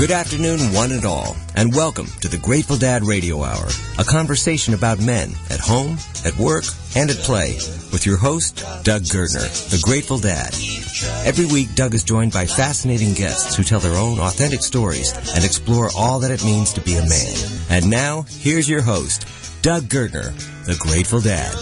Good afternoon, one and all, and welcome to the Grateful Dad Radio Hour, a conversation about men at home, at work, and at play, with your host, Doug Gertner, the Grateful Dad. Every week, Doug is joined by fascinating guests who tell their own authentic stories and explore all that it means to be a man. And now, here's your host, Doug Gertner, the Grateful Dad.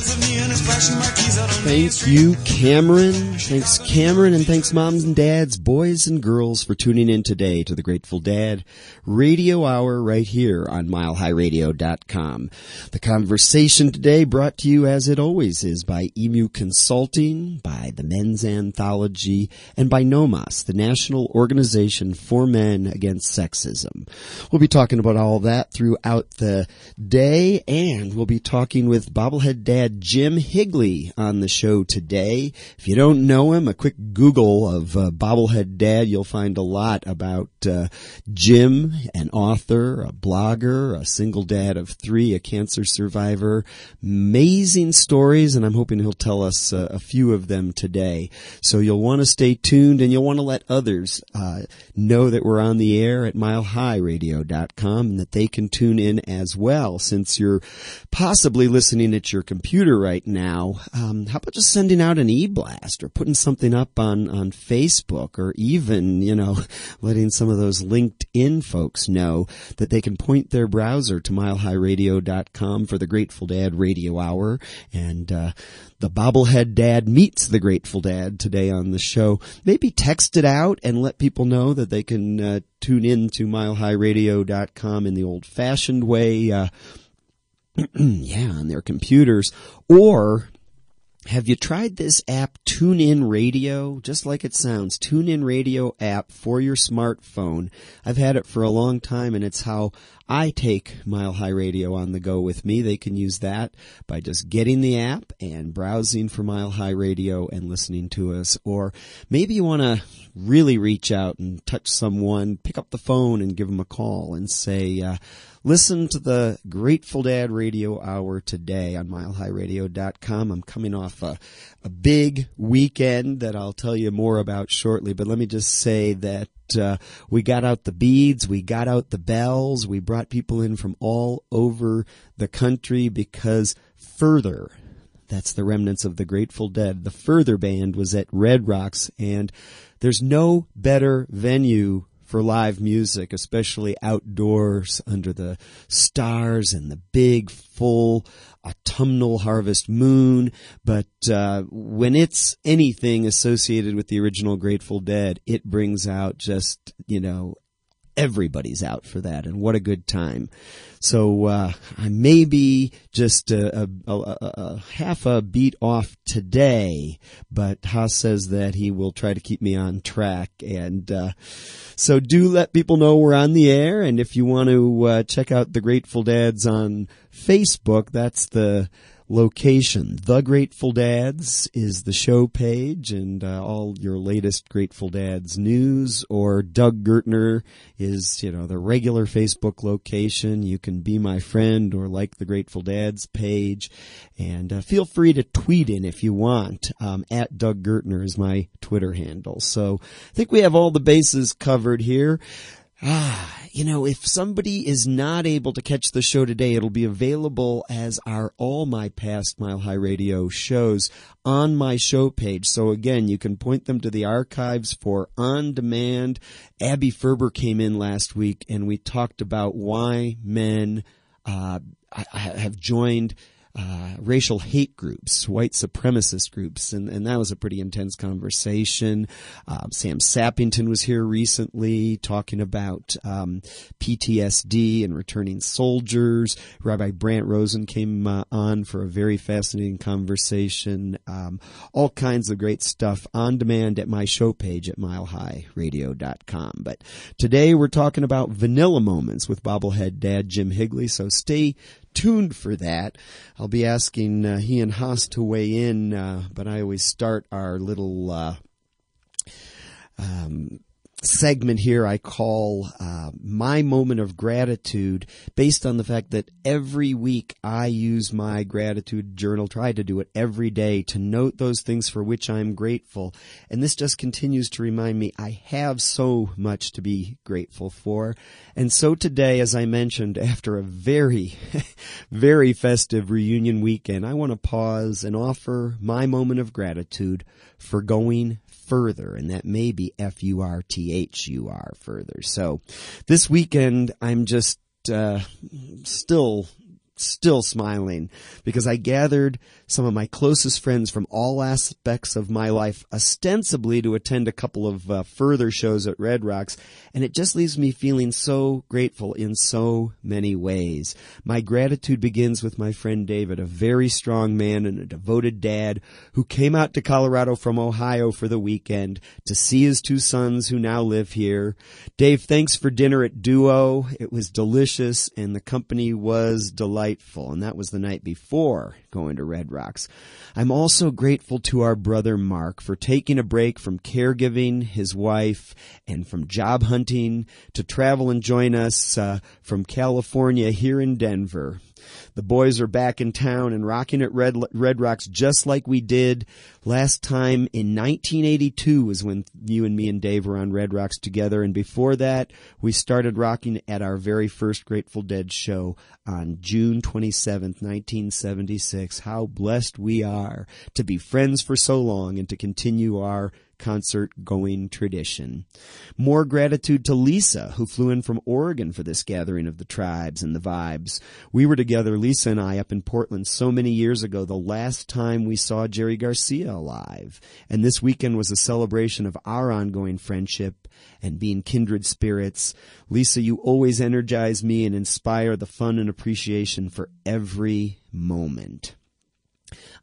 Thank you, Cameron. Thanks, Cameron, and thanks, moms and dads, boys and girls, for tuning in today to the Grateful Dad Radio Hour right here on MileHighRadio.com. The conversation today brought to you, as it always is, by Emu Consulting, by the Men's Anthology, and by NOMAS, the National Organization for Men Against Sexism. We'll be talking about all that throughout the day, and we'll be talking with bobblehead dad Jim Higley on the show today. If you don't know him, a quick Google of uh, bobblehead dad, you'll find a lot about uh, Jim, an author, a blogger, a single dad of three, a cancer survivor. Amazing stories, and I'm hoping he'll tell us uh, a few of them today. So you'll want to stay tuned, and you'll want to let others uh, know that we're on the air at milehighradio.com and that they can tune in as well. Since you're possibly listening at your computer right now, um, how about just sending out an e-blast or putting something up on, on Facebook or even, you know, letting some of those LinkedIn folks know that they can point their browser to milehighradio.com for the Grateful Dad radio hour and, uh, the bobblehead dad meets the grateful dad today on the show. Maybe text it out and let people know that they can uh, tune in to milehighradio.com in the old fashioned way. Uh, yeah, on their computers. Or have you tried this app, TuneIn Radio? Just like it sounds, TuneIn Radio app for your smartphone. I've had it for a long time and it's how I take Mile High Radio on the go with me. They can use that by just getting the app and browsing for Mile High Radio and listening to us. Or maybe you want to really reach out and touch someone, pick up the phone and give them a call and say, uh, Listen to the Grateful Dad Radio Hour today on milehighradio.com. I'm coming off a, a big weekend that I'll tell you more about shortly, but let me just say that uh, we got out the beads, we got out the bells, we brought people in from all over the country because Furthur, that's the remnants of the Grateful Dead. The Furthur Band was at Red Rocks, and there's no better venue for live music, especially outdoors under the stars and the big full autumnal harvest moon. But uh, when it's anything associated with the original Grateful Dead, it brings out just you know everybody's out for that, and what a good time. So uh, I may be just a, a, a, a, half a beat off today, but Haas says that he will try to keep me on track. And uh, so do let people know we're on the air. And if you want to uh, check out the Grateful Dads on Facebook, that's the location. The Grateful Dads is the show page and uh, all your latest Grateful Dads news or Doug Gertner is, you know, the regular Facebook location. You can be my friend or like the Grateful Dads page and uh, feel free to tweet in if you want. Um, at Doug Gertner is my Twitter handle. So I think we have all the bases covered here. Ah, you know, if somebody is not able to catch the show today, it'll be available as are all my past Mile High Radio shows on my show page. So again, you can point them to the archives for on demand. Abby Ferber came in last week and we talked about why men uh, have joined uh, racial hate groups, white supremacist groups, and, and that was a pretty intense conversation. Um, Sam Sappington was here recently talking about um, PTSD and returning soldiers. Rabbi Brant Rosen came uh, on for a very fascinating conversation. Um, all kinds of great stuff on demand at my show page at milehighradio.com. But today we're talking about vanilla moments with bobblehead dad Jim Higley, so stay tuned for that. I'll be asking uh, he and Haas to weigh in, uh, but I always start our little uh, um, segment here I call uh, my moment of gratitude based on the fact that every week I use my gratitude journal, try to do it every day to note those things for which I'm grateful. And this just continues to remind me I have so much to be grateful for. And so today, as I mentioned, after a very, very festive reunion weekend, I want to pause and offer my moment of gratitude for going further, and that may be F-U-R-T-H-U-R Furthur. So this weekend, I'm just, uh, still still smiling because I gathered some of my closest friends from all aspects of my life, ostensibly to attend a couple of uh, Furthur shows at Red Rocks, and it just leaves me feeling so grateful in so many ways. My gratitude begins with my friend David, a very strong man and a devoted dad who came out to Colorado from Ohio for the weekend to see his two sons who now live here. Dave, thanks for dinner at Duo. It was delicious and the company was delightful, and that was the night before going to Red Rocks. I'm also grateful to our brother Mark for taking a break from caregiving his wife and from job hunting to travel and join us uh, from California here in Denver. The boys are back in town and rocking at Red, Red Rocks just like we did last time in 1982 was when you and me and Dave were on Red Rocks together. And before that, we started rocking at our very first Grateful Dead show on June 27th, 1976. How blessed we are to be friends for so long and to continue our concert going tradition. More gratitude to Lisa, who flew in from Oregon for this gathering of the tribes and the vibes. We were together, Lisa and I, up in Portland so many years ago, the last time we saw Jerry Garcia alive. And this weekend was a celebration of our ongoing friendship and being kindred spirits. Lisa, you always energize me and inspire the fun and appreciation for every moment.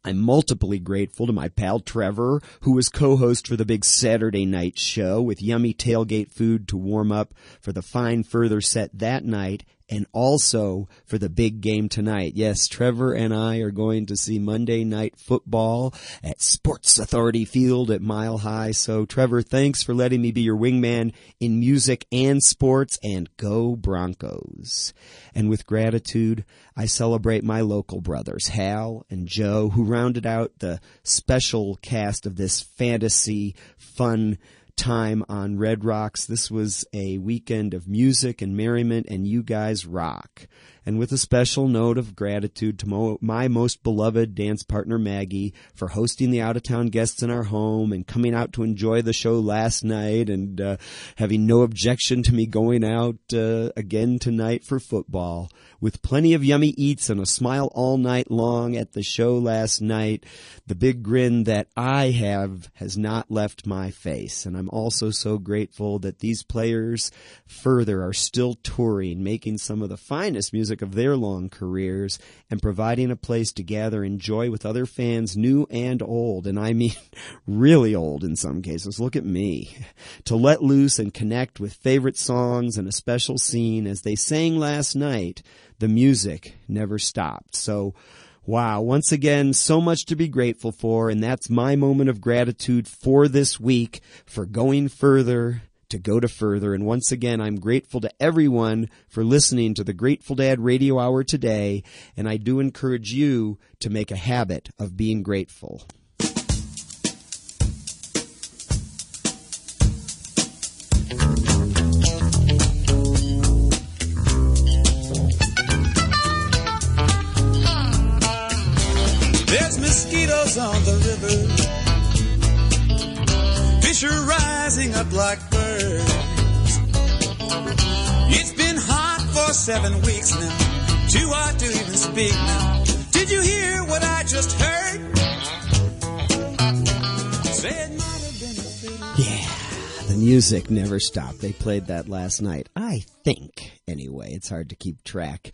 I'm multiply grateful to my pal Trevor, who was co-host for the big Saturday night show with yummy tailgate food to warm up for the fine Furthur set that night and also for the big game tonight. Yes, Trevor and I are going to see Monday night football at Sports Authority Field at Mile High. So Trevor, thanks for letting me be your wingman in music and sports and go Broncos. And with gratitude, I celebrate my local brothers, Hal and Joe, who rounded out the special cast of this fantasy fun time on Red Rocks. This was a weekend of music and merriment, and you guys rock and with a special note of gratitude to mo- my most beloved dance partner Maggie for hosting the out of town guests in our home and coming out to enjoy the show last night and uh, having no objection to me going out uh, again tonight for football with plenty of yummy eats and a smile all night long at the show last night. The big grin that I have has not left my face. And I'm also so grateful that these players Furthur are still touring, making some of the finest music music of their long careers and providing a place to gather and enjoy with other fans, new and old, and I mean really old in some cases. Look at me. To let loose and connect with favorite songs and a special scene as they sang last night, the music never stopped. So, Wow, once again, so much to be grateful for, and that's my moment of gratitude for this week for going further to go to Furthur. And once again, I'm grateful to everyone for listening to the Grateful Dad Radio Hour today. And I do encourage you to make a habit of being grateful. There's mosquitoes on the. Rising up like it's been hot for seven weeks now. Too hot to even speak now. Did you hear what I just heard? Yeah, the music never stopped. They played that last night. I think, anyway. It's hard to keep track.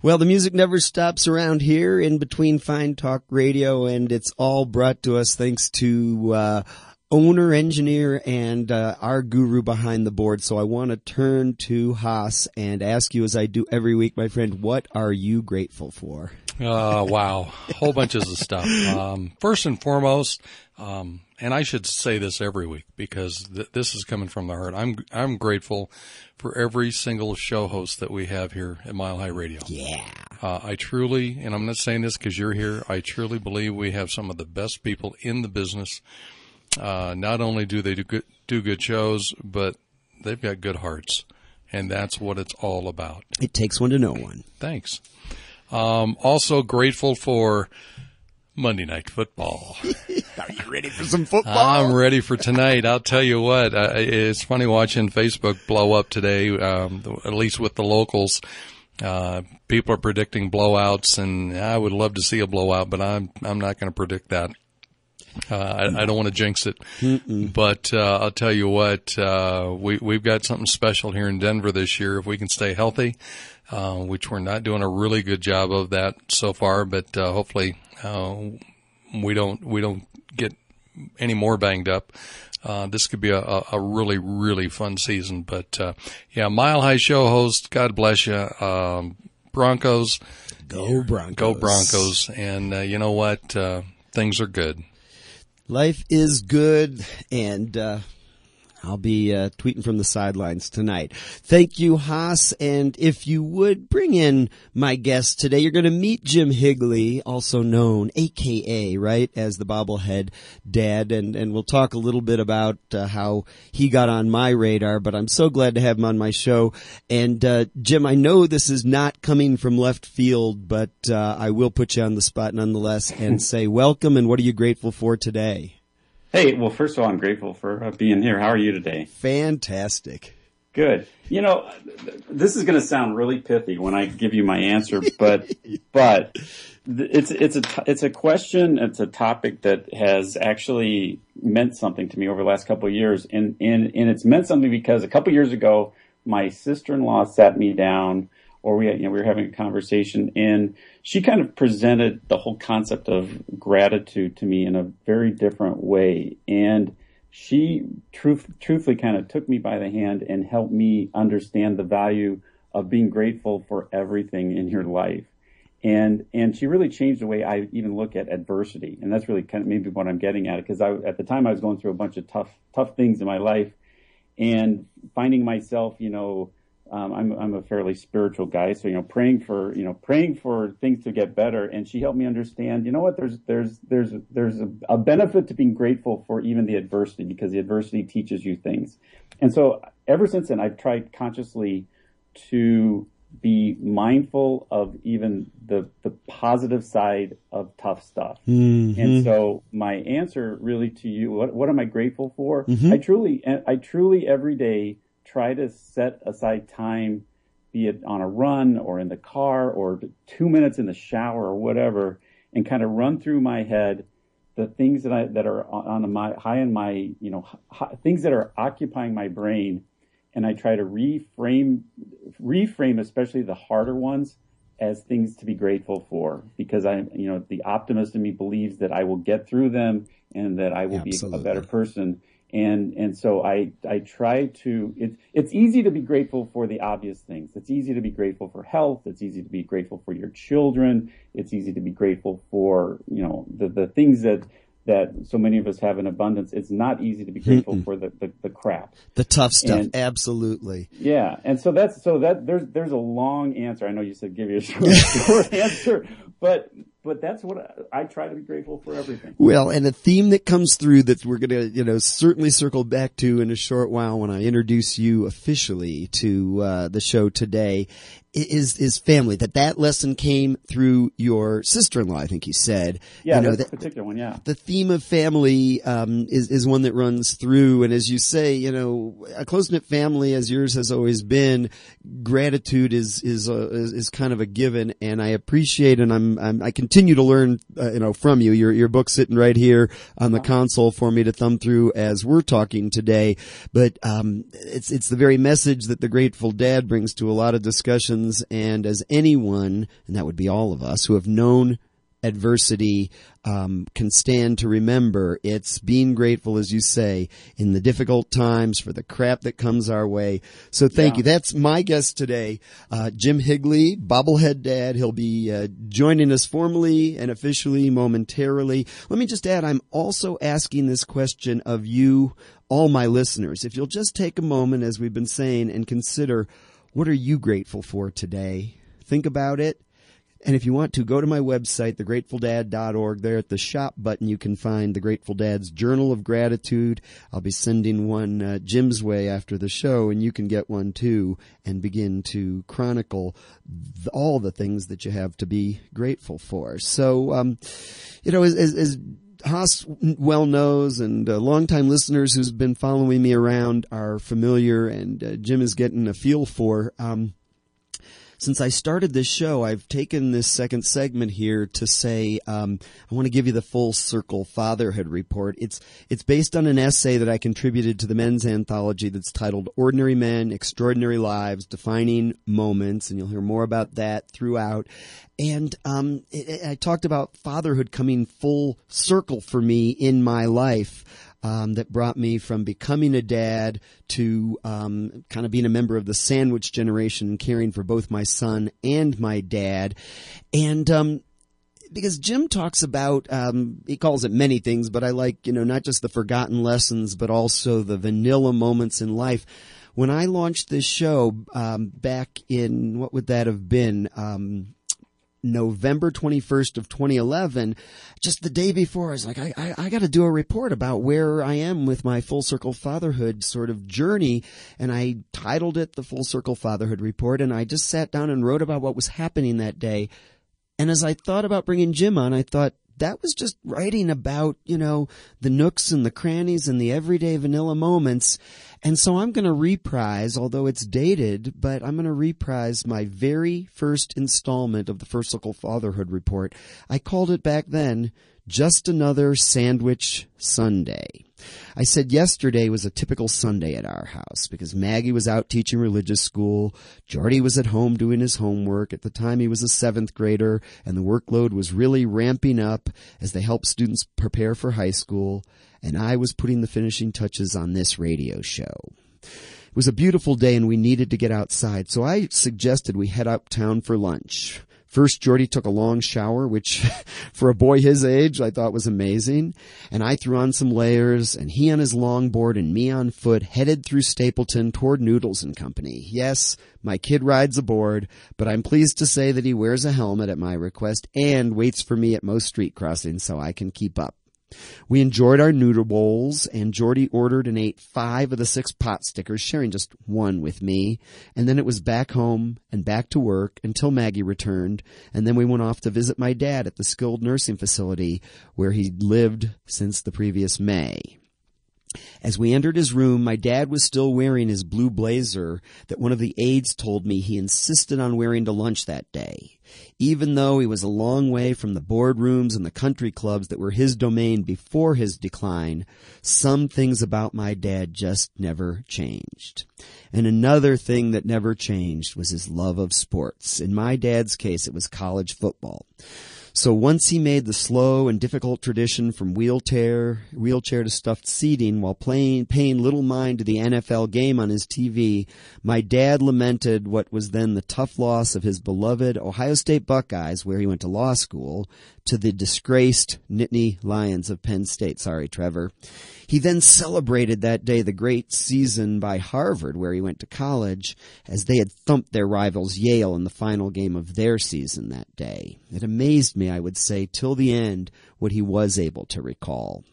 Well, the music never stops around here in between Fine Talk Radio, and it's all brought to us thanks to, uh, owner, engineer, and uh, our guru behind the board. So I want to turn to Haas and ask you, as I do every week, my friend, what are you grateful for? Uh, wow, whole bunches of stuff. Um, first and foremost, um, and I should say this every week because th- this is coming from the heart. I'm I'm grateful for every single show host that we have here at Mile High Radio. Yeah. Uh, I truly, and I'm not saying this because you're here. I truly believe we have some of the best people in the business. Uh, not only do they do good do good shows, but they've got good hearts, and that's what it's all about. It takes one to know one. Thanks. Um, also grateful for Monday Night Football. Are you ready for some football? I'm ready for tonight. I'll tell you what. Uh, it's funny watching Facebook blow up today. Um, at least with the locals, uh, people are predicting blowouts, and I would love to see a blowout, but I'm I'm not going to predict that. Uh, I, I, don't want to jinx it, Mm-mm. but uh, I'll tell you what. Uh, we we've got something special here in Denver this year. If we can stay healthy, uh, which we're not doing a really good job of that so far, but uh, hopefully uh, we don't we don't get any more banged up. Uh, this could be a, a, really, really fun season. But uh, yeah, Mile High Show host, God bless you. Um, Broncos, go Broncos, go Broncos, and uh, you know what? things are good. Life is good, and uh, I'll be uh, tweeting from the sidelines tonight. Thank you, Haas. And if you would bring in my guest today, you're going to meet Jim Higley, also known, AKA, right, as the bobblehead dad. And, and we'll talk a little bit about uh, how he got on my radar, but I'm so glad to have him on my show. And, uh, Jim, I know this is not coming from left field, but, uh, I will put you on the spot nonetheless and say welcome and what are you grateful for today? Hey, well, first of all, I'm grateful for uh, being here. How are you today? Fantastic. Good. You know, this is going to sound really pithy when I give you my answer, but but it's it's a it's a question. It's a topic that has actually meant something to me over the last couple of years, and and and it's meant something because a couple of years ago, my sister-in-law sat me down or we, you know, we were having a conversation and she kind of presented the whole concept of gratitude to me in a very different way. And she truth, truthfully kind of took me by the hand and helped me understand the value of being grateful for everything in your life. And, and she really changed the way I even look at adversity. And that's really kind of maybe what I'm getting at because I, at the time I was going through a bunch of tough, tough things in my life and finding myself, you know, um, I'm I'm a fairly spiritual guy, so you know, praying for you know, praying for things to get better. And she helped me understand, you know what, there's there's there's there's a, a benefit to being grateful for even the adversity because the adversity teaches you things. And so ever since then, I've tried consciously to be mindful of even the the positive side of tough stuff. Mm-hmm. And so my answer really to you, what what am I grateful for? Mm-hmm. I truly and I truly every day try to set aside time, be it on a run or in the car or two minutes in the shower or whatever, and kind of run through my head the things that I that are on my high in my you know high, things that are occupying my brain, and I try to reframe reframe especially the harder ones as things to be grateful for because I you know the optimist in me believes that I will get through them and that I will be a better person and and so I I try to it's it's easy to be grateful for the obvious things. It's easy to be grateful for health. It's easy to be grateful for your children. It's easy to be grateful for you know the the things that that so many of us have in abundance. It's not easy to be grateful Mm-mm. for the, the, the crap, the tough stuff. And, absolutely. Yeah, and so that's so that there's there's a long answer. I know you said give you a short, short answer, but but that's what I, I, try to be grateful for everything. Well, and a theme that comes through that we're going to, you know, certainly circle back to in a short while when I introduce you officially to uh, the show today is is family. That that lesson came through your sister-in-law, I think you said. Yeah, you know, that particular one. Yeah, the theme of family um, is is one that runs through, and as you say, you know, a close knit family, as yours has always been, gratitude is is, a, is, kind of a given, and I appreciate, and I'm, I'm i continue to learn, uh, you know, from you. Your your book sitting right here on the console for me to thumb through as we're talking today, but um, it's it's the very message that the Grateful Dad brings to a lot of discussions. And as anyone, and that would be all of us, who have known adversity um, can stand to remember. It's being grateful, as you say, in the difficult times for the crap that comes our way. So thank Yeah. you. That's my guest today, uh, Jim Higley, bobblehead dad. He'll be uh, joining us formally and officially momentarily. Let me just add, I'm also asking this question of you, all my listeners. If you'll just take a moment, as we've been saying, and consider what are you grateful for today? Think about it. And if you want to, go to my website, thegrateful.dad.org. There at the shop button, you can find the Grateful Dad's Journal of Gratitude. I'll be sending one uh, Jim's way after the show, and you can get one too and begin to chronicle th- all the things that you have to be grateful for. So, um, you know, as, as, as Haas well knows, and uh, longtime listeners who's been following me around are familiar, and uh, Jim is getting a feel for. Um, since I started this show, I've taken this second segment here to say um, I want to give you the full circle fatherhood report. It's it's based on an essay that I contributed to the men's anthology that's titled "Ordinary Men, Extraordinary Lives: Defining Moments," and you'll hear more about that throughout. And um, it, I talked about fatherhood coming full circle for me in my life um, that brought me from becoming a dad to um, kind of being a member of the sandwich generation caring for both my son and my dad. And um, because Jim talks about, um, he calls it many things, but I like, you know, not just the forgotten lessons, but also the vanilla moments in life. When I launched this show um, back in, what would that have been? Um, November 21st of 2011, just the day before, I was like, I, I, I got to do a report about where I am with my full circle fatherhood sort of journey. And I titled it the full circle fatherhood report. And I just sat down and wrote about what was happening that day. And as I thought about bringing Jim on, I thought that was just writing about, you know, the nooks and the crannies and the everyday vanilla moments. And so I'm going to reprise, although it's dated, but I'm going to reprise my very first installment of the First Circle Fatherhood Report. I called it back then, Just Another Sandwich Sunday. I said yesterday was a typical Sunday at our house because Maggie was out teaching religious school. Jordy was at home doing his homework. At the time he was a seventh grader and the workload was really ramping up as they helped students prepare for high school. And I was putting the finishing touches on this radio show. It was a beautiful day and we needed to get outside, so I suggested we head uptown for lunch. First, Jordy took a long shower, which for a boy his age, I thought was amazing. And I threw on some layers and he on his longboard and me on foot headed through Stapleton toward Noodles and Company. Yes, my kid rides aboard, but I'm pleased to say that he wears a helmet at my request and waits for me at most street crossings so I can keep up. We enjoyed our noodle bowls, and Jordy ordered and ate five of the six pot stickers, sharing just one with me. And then it was back home and back to work until Maggie returned, and then we went off to visit my dad at the skilled nursing facility where he'd lived since the previous May. As we entered his room, my dad was still wearing his blue blazer that one of the aides told me he insisted on wearing to lunch that day. Even though he was a long way from the boardrooms and the country clubs that were his domain before his decline, some things about my dad just never changed. And another thing that never changed was his love of sports. In my dad's case, it was college football. So once he made the slow and difficult tradition from wheelchair, wheelchair to stuffed seating while playing, paying little mind to the NFL game on his TV, my dad lamented what was then the tough loss of his beloved Ohio State Buckeyes, where he went to law school, to the disgraced Nittany Lions of Penn State. Sorry, Trevor. He then celebrated that day the great season by Harvard, where he went to college, as they had thumped their rivals Yale in the final game of their season that day. It amazed me, I would say, till the end, what he was able to recall.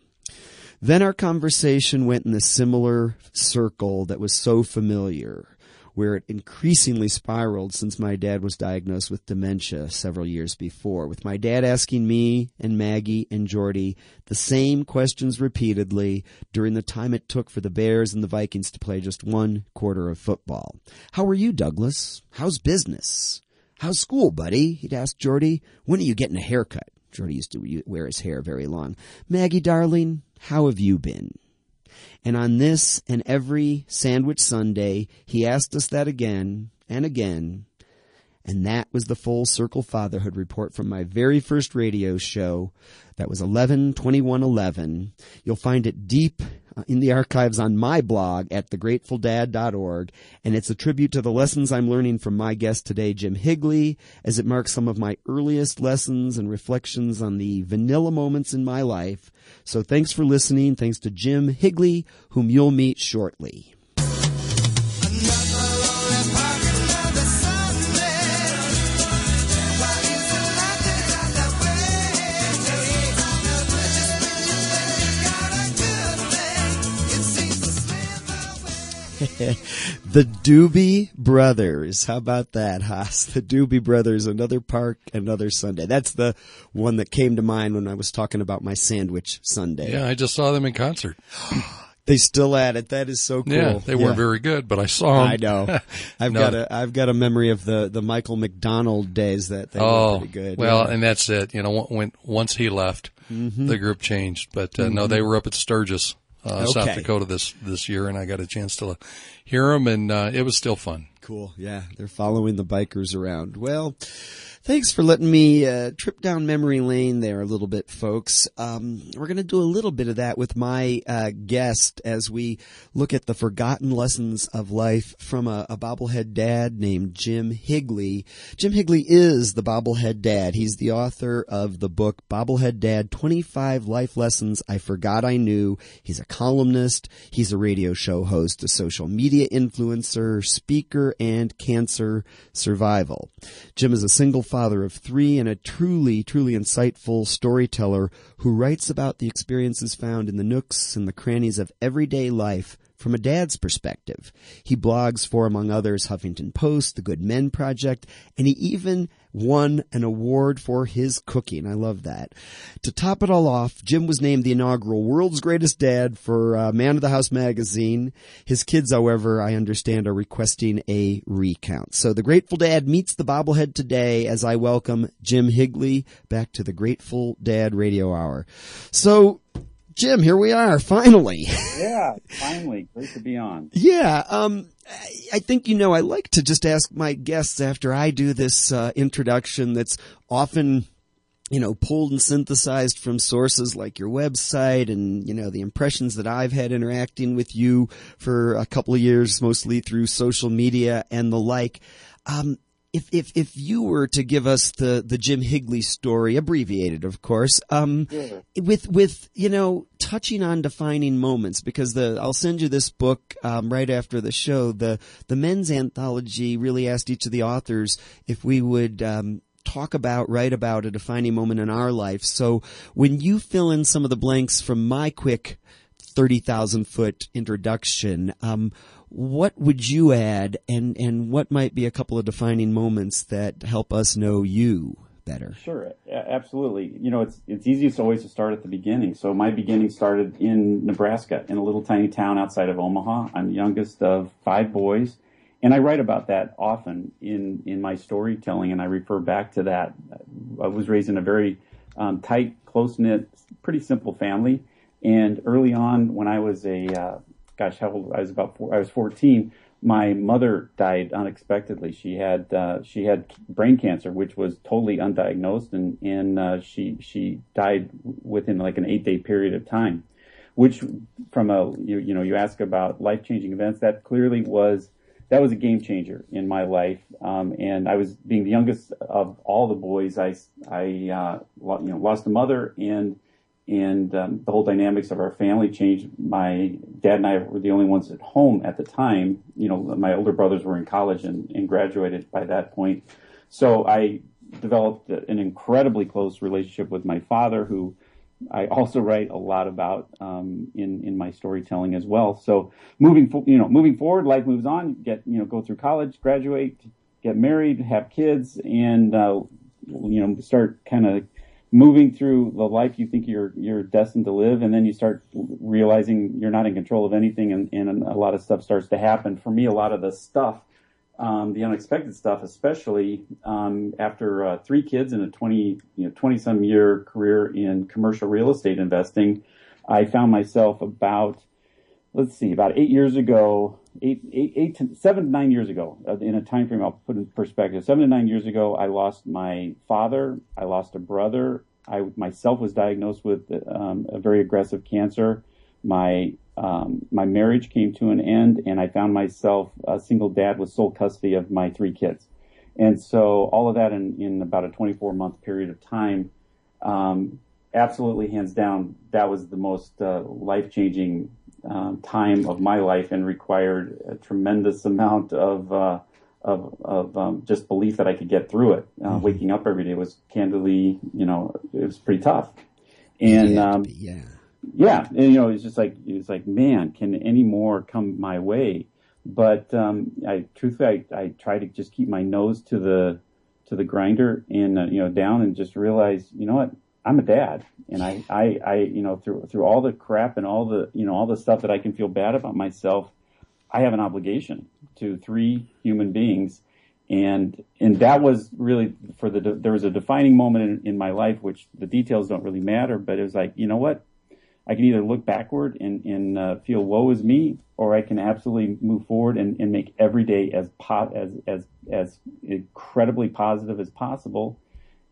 Then our conversation went in the similar circle that was so familiar where it increasingly spiraled since my dad was diagnosed with dementia several years before, with my dad asking me and Maggie and Jordy the same questions repeatedly during the time it took for the Bears and the Vikings to play just one quarter of football. How are you, Douglas? How's business? How's school, buddy? He'd ask Jordy. When are you getting a haircut? Jordy used to wear his hair very long. Maggie, darling, how have you been? And on this and every Sandwich Sunday, he asked us that again and again. And that was the full circle fatherhood report from my very first radio show. That was 11 21 11. You'll find it deep in the archives on my blog at thegratefulDad.org, and it's a tribute to the lessons I'm learning from my guest today, Jim Higley, as it marks some of my earliest lessons and reflections on the vanilla moments in my life. So thanks for listening. Thanks to Jim Higley, whom you'll meet shortly. the Doobie Brothers. How about that, Haas? The Doobie Brothers, another park, another Sunday. That's the one that came to mind when I was talking about my sandwich Sunday. Yeah, I just saw them in concert. They still at it. That is so cool. Yeah, they weren't very good, but I saw them. I know. I've No. got a I've got a memory of the the Michael McDonald days that they Oh, were pretty good. well, Yeah. and that's it. You know, when once he left, the group changed. But uh, no, they were up at Sturgis, uh, South Dakota this this year, and I got a chance to hear them, and uh, it was still fun. Cool. Yeah, they're following the bikers around. Well, thanks for letting me uh, trip down memory lane there a little bit, folks. Um, we're going to do a little bit of that with my uh, guest as we look at the forgotten lessons of life from a, a bobblehead dad named Jim Higley. Jim Higley is the bobblehead dad. He's the author of the book Bobblehead Dad 25 Life Lessons I Forgot I Knew. He's a columnist. He's a radio show host, a social media influencer, speaker, and cancer survival. Jim is a single father of three and a truly, truly insightful storyteller who writes about the experiences found in the nooks and the crannies of everyday life from a dad's perspective. He blogs for, among others, Huffington Post, The Good Men Project, and he even won an award for his cooking. I love that. To top it all off, Jim was named the inaugural World's Greatest Dad for uh, Man of the House magazine. His kids, however, I understand, are requesting a recount. So the Grateful Dad meets the bobblehead today as I welcome Jim Higley back to the Grateful Dad Radio Hour. So, Jim, here we are, finally. Yeah, finally, great to be on. Yeah, um, I- think you know I like to just ask my guests after I do this uh, introduction that's often you know pulled and synthesized from sources like your website and you know the impressions that I've had interacting with you for a couple of years mostly through social media and the like. Um, if if if you were to give us the the Jim Higley story, abbreviated, of course, um, with with you know touching on defining moments, because the I'll send you this book um, right after the show. The the men's anthology really asked each of the authors if we would. Um, talk about write about a defining moment in our life so when you fill in some of the blanks from my quick 30,000 foot introduction. What would you add and, and what might be a couple of defining moments that help us know you better? Sure, absolutely. You know, it's it's easiest always to start at the beginning. So my beginning started in Nebraska, in a little tiny town outside of Omaha. I'm the youngest of five boys, and I write about that often in in my storytelling, and I refer back to that. I was raised in a very um, tight, close knit, pretty simple family, and early on, when I was a uh, gosh, how old I was about four, I was 14. My mother died unexpectedly. She had uh, she had brain cancer, which was totally undiagnosed, and and uh, she she died within like an eight day period of time. Which, from a you, you know you ask about life changing events, that clearly was that was a game changer in my life. Um, and I was being the youngest of all the boys. I I uh, you know lost a mother and and um, the whole dynamics of our family changed. My dad and I were the only ones at home at the time. You know, my older brothers were in college and, and graduated by that point. So I developed an incredibly close relationship with my father, who I also write a lot about um, in in my storytelling as well. So moving, fo- you know, moving forward, life moves on. Get you know, go through college, graduate, get married, have kids, and uh, you know, start kind of moving through the life you think you're you're destined to live, and then you start realizing you're not in control of anything, and, and a lot of stuff starts to happen. For me, a lot of the stuff, um, the unexpected stuff, especially um, after uh, three kids and a twenty you know twenty some year career in commercial real estate investing, I found myself about let's see, about eight years ago, eight, eight, eight to, seven to nine years ago, uh, in a time frame I'll put in perspective. Seven to nine years ago, I lost my father. I lost a brother. I myself was diagnosed with um, a very aggressive cancer. My um, my marriage came to an end, and I found myself a single dad with sole custody of my three kids. And so all of that in, in about a 24 month period of time, um, absolutely hands down, that was the most uh, life changing um, time of my life and required a tremendous amount of uh, of, of um, just belief that I could get through it. Uh, mm-hmm. Waking up every day was candidly, you know, it was pretty tough. And yeah, um, yeah, yeah, and you know, it's just like it's like, man, can any more come my way? But um, I truthfully, I, I try to just keep my nose to the to the grinder and uh, you know down and just realize, you know what, I'm a dad, and I, I, I, you know, through through all the crap and all the, you know, all the stuff that I can feel bad about myself, I have an obligation to three human beings, and and that was really for the there was a defining moment in, in my life, which the details don't really matter, but it was like, you know what, I can either look backward and and uh, feel woe is me, or I can absolutely move forward and, and make every day as po- as as as incredibly positive as possible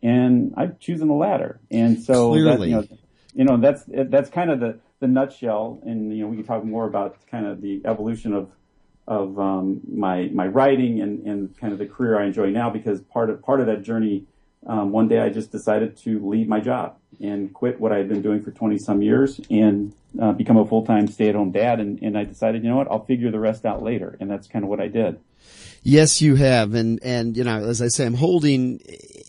and I'm choosing the latter. And so Clearly. That, you know, you know, that's that's kind of the the nutshell. And you know, we can talk more about kind of the evolution of of um, my my writing and, and kind of the career I enjoy now. Because part of part of that journey, um, one day I just decided to leave my job and quit what I had been doing for 20 some years and uh, become a full time stay at home dad. And, and I decided, you know what, I'll figure the rest out later. And that's kind of what I did. Yes, you have, and and you know, as I say, I'm holding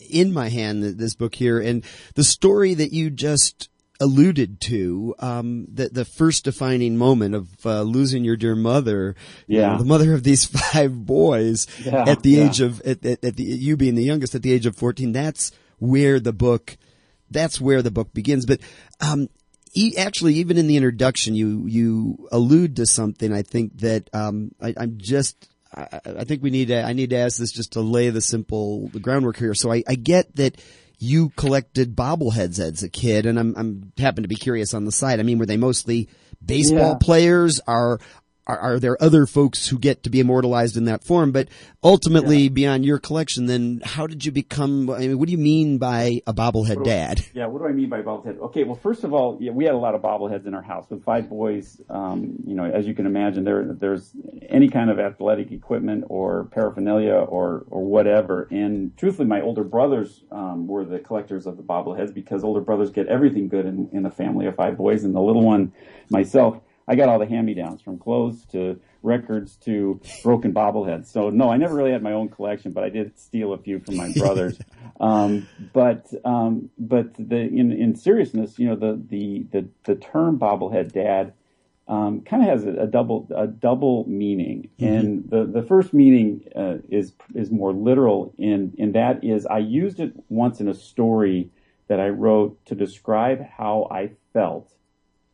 in my hand this book here, and the story that you just alluded to um, the the first defining moment of uh, losing your dear mother, yeah, you know, the mother of these five boys yeah, at the yeah. age of at, at, at the you being the youngest at the age of fourteen. That's where the book, that's where the book begins. But um, e- actually, even in the introduction, you you allude to something. I think that um, I, I'm just I, I think we need to, I need to ask this just to lay the simple the groundwork here. So I, I get that you collected bobbleheads as a kid, and I'm I'm happen to be curious on the side. I mean, were they mostly baseball Yeah. players? Are are, are there other folks who get to be immortalized in that form? But ultimately, beyond your collection, then how did you become? I mean, what do you mean by a bobblehead dad? Yeah, what do I mean by bobblehead? Okay, well, first of all, yeah, we had a lot of bobbleheads in our house with five boys. Um, you know, as you can imagine, there there's any kind of athletic equipment or paraphernalia or or whatever. And truthfully, my older brothers um, were the collectors of the bobbleheads because older brothers get everything good in, in a family of five boys, and the little one, myself, I got all the hand-me-downs from clothes to records to broken bobbleheads. So no, I never really had my own collection, but I did steal a few from my brothers. um, but um, but the in, in seriousness, you know, the the the, the term bobblehead dad um, kind of has a, a double a double meaning, and the the first meaning uh, is is more literal, in in that is I used it once in a story that I wrote to describe how I felt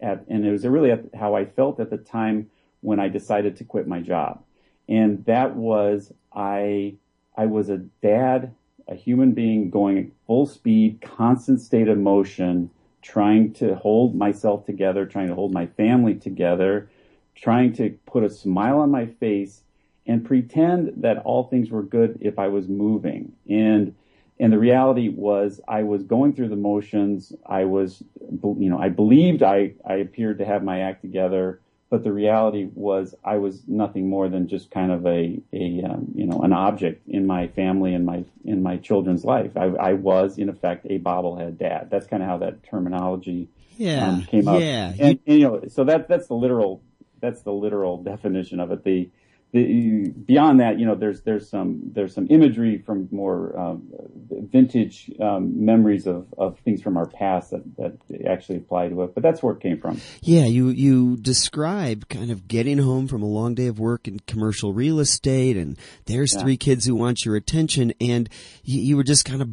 at, and it was really at how I felt at the time when I decided to quit my job. And that was I I was a dad, a human being going at full speed, constant state of motion, trying to hold myself together, trying to hold my family together, trying to put a smile on my face and pretend that all things were good if I was moving. And and the reality was I was going through the motions. I was, you know, I believed I, I appeared to have my act together, but the reality was I was nothing more than just kind of a, a um, you know, an object in my family and my, in my children's life. I, I was in effect a bobblehead dad. That's kind of how that terminology Yeah, um, came up. yeah. And, and, you know, so that, that's the literal, that's the literal definition of it. The, the, beyond that, you know, there's there's some there's some imagery from more um, vintage um, memories of, of things from our past that, that actually apply to it. But that's where it came from. Yeah, you you describe kind of getting home from a long day of work in commercial real estate, and there's Yeah. three kids who want your attention, and you, you were just kind of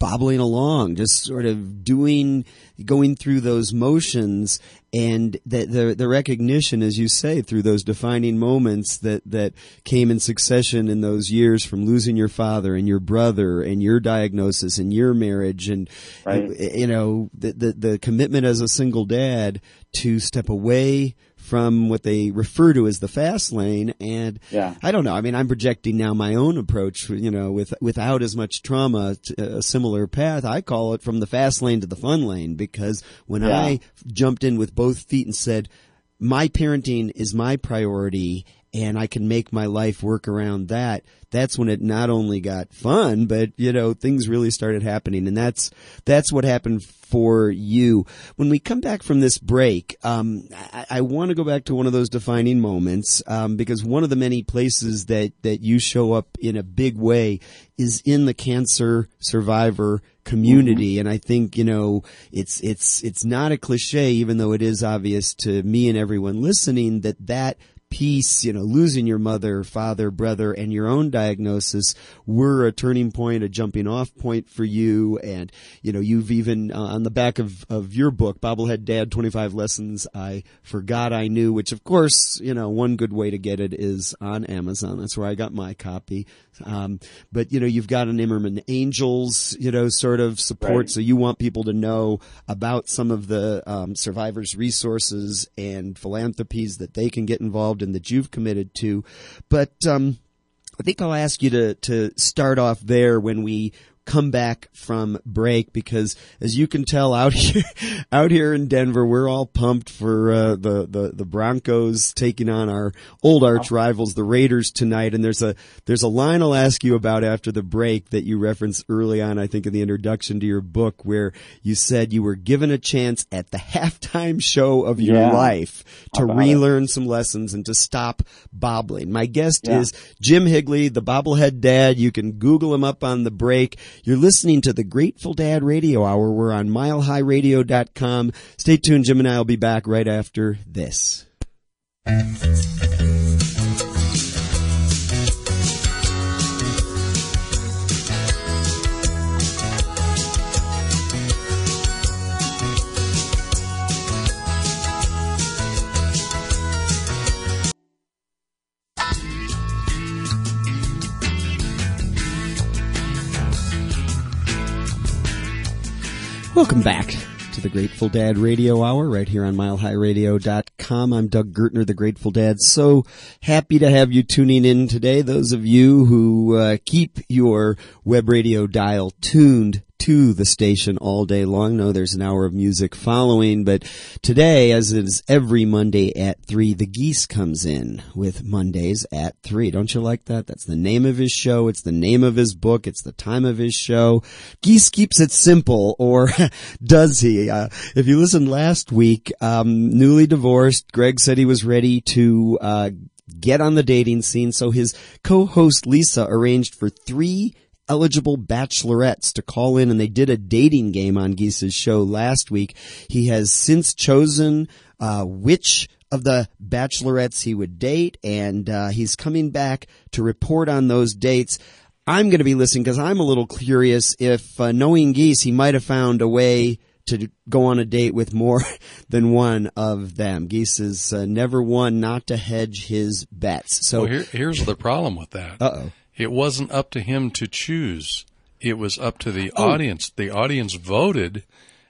bobbling along, just sort of doing, going through those motions, and the the, the recognition, as you say, through those defining moments that that came in succession in those years from losing your father and your brother and your diagnosis and your marriage and Right. you know the, the the commitment as a single dad to step away from what they refer to as the fast lane. And Yeah. I don't know. I mean, I'm projecting now my own approach, you know, with, without as much trauma, a similar path. I call it from the fast lane to the fun lane because when Yeah. I jumped in with both feet and said, my parenting is my priority and I can make my life work around that. That's when it not only got fun, but you know, things really started happening. And that's, that's what happened for you. When we come back from this break, um, I, I want to go back to one of those defining moments, um, because one of the many places that, that you show up in a big way is in the cancer survivor community. And I think, you know, it's, it's, it's not a cliche, even though it is obvious to me and everyone listening that that piece, you know, losing your mother, father, brother, and your own diagnosis were a turning point, a jumping off point for you. And, you know, you've even, uh, on the back of, of your book, Bobblehead Dad, 25 Lessons I Forgot I Knew, which of course, you know, one good way to get it is on Amazon. That's where I got my copy. Um, but, you know, you've got an Imerman Angels, you know, sort of support. Right. So you want people to know about some of the, um, survivors resources and philanthropies that they can get involved in that you've committed to. But, um, I think I'll ask you to, to start off there when we come back from break because as you can tell out here, out here in Denver, we're all pumped for, uh, the, the, the Broncos taking on our old arch rivals, the Raiders tonight. And there's a, there's a line I'll ask you about after the break that you referenced early on, I think in the introduction to your book where you said you were given a chance at the halftime show of your Yeah. life to relearn some lessons and to stop bobbling. My guest Yeah. is Jim Higley, the bobblehead dad. You can Google him up on the break. You're listening to the Grateful Dad Radio Hour. We're on milehighradio.com. Stay tuned. Jim and I will be back right after this. Welcome back to the Grateful Dad Radio Hour right here on milehighradio.com. I'm Doug Gertner, the Grateful Dad. So happy to have you tuning in today. Those of you who uh, keep your web radio dial tuned to the station all day long No, there's an hour of music following, but today, as is every Monday at 3, the Geese comes in with Mondays at 3. Don't you like that? That's the name of his show. It's the name of his book. It's the time of his show. Geese keeps it simple, or does he? Uh, if you listened last week, um, newly divorced, Greg said he was ready to, uh, get on the dating scene, so his co-host Lisa arranged for three eligible bachelorettes to call in and they did a dating game on Geese's show last week. He has since chosen, uh, which of the bachelorettes he would date and, uh, he's coming back to report on those dates. I'm going to be listening because I'm a little curious if, uh, knowing Geese, he might have found a way to go on a date with more than one of them. Geese is uh, never one not to hedge his bets. So, Well, here, here's the problem with that. uh oh. It wasn't up to him to choose. It was up to the Oh. audience. The audience voted,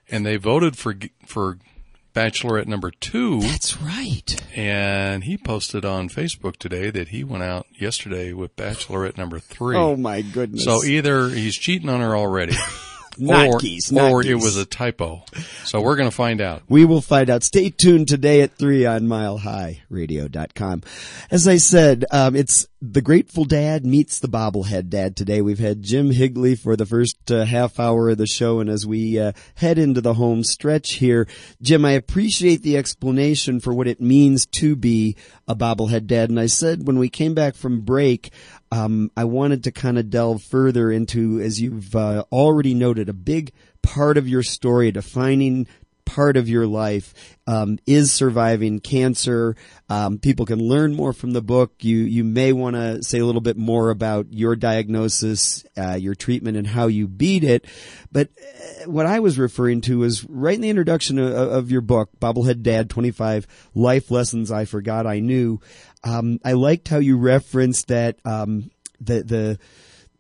and they voted for for Bachelorette number two. That's right. And he posted on Facebook today that he went out yesterday with Bachelorette number three. Oh my goodness. so either he's cheating on her already, Not or, geese, not or it was a typo. So we're going to find out. We will find out. Stay tuned today at 3 on milehighradio.com. As I said, um, it's the Grateful Dad meets the Bobblehead Dad today. We've had Jim Higley for the first uh, half hour of the show, and as we uh, head into the home stretch here, Jim, I appreciate the explanation for what it means to be a Bobblehead Dad. And I said when we came back from break, um, I wanted to kind of delve further into, as you've uh, already noted, a big part of your story, a defining part of your life um, is surviving cancer. Um, people can learn more from the book. You you may want to say a little bit more about your diagnosis, uh, your treatment, and how you beat it. But uh, what I was referring to was right in the introduction of, of your book, Bobblehead Dad: Twenty Five Life Lessons I Forgot I Knew. Um, I liked how you referenced that um, the the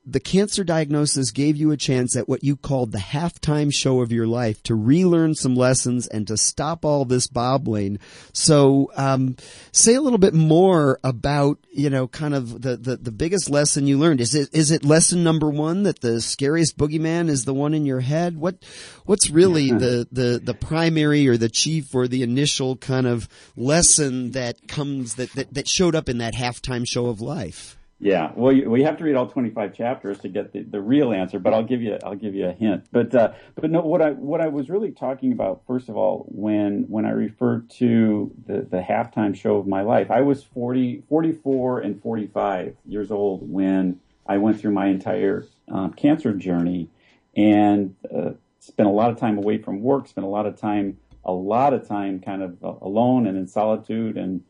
the cancer diagnosis gave you a chance at what you called the halftime show of your life to relearn some lessons and to stop all this bobbling. So, um, say a little bit more about, you know, kind of the, the, the biggest lesson you learned. Is it, is it lesson number one that the scariest boogeyman is the one in your head? What, what's really the, the, the primary or the chief or the initial kind of lesson that comes, that, that, that showed up in that halftime show of life? Yeah, well, you, we have to read all 25 chapters to get the, the real answer, but I'll give you I'll give you a hint. But uh, but no, what I what I was really talking about first of all when when I referred to the the halftime show of my life, I was 40 44 and 45 years old when I went through my entire um, cancer journey and uh, spent a lot of time away from work, spent a lot of time a lot of time kind of uh, alone and in solitude and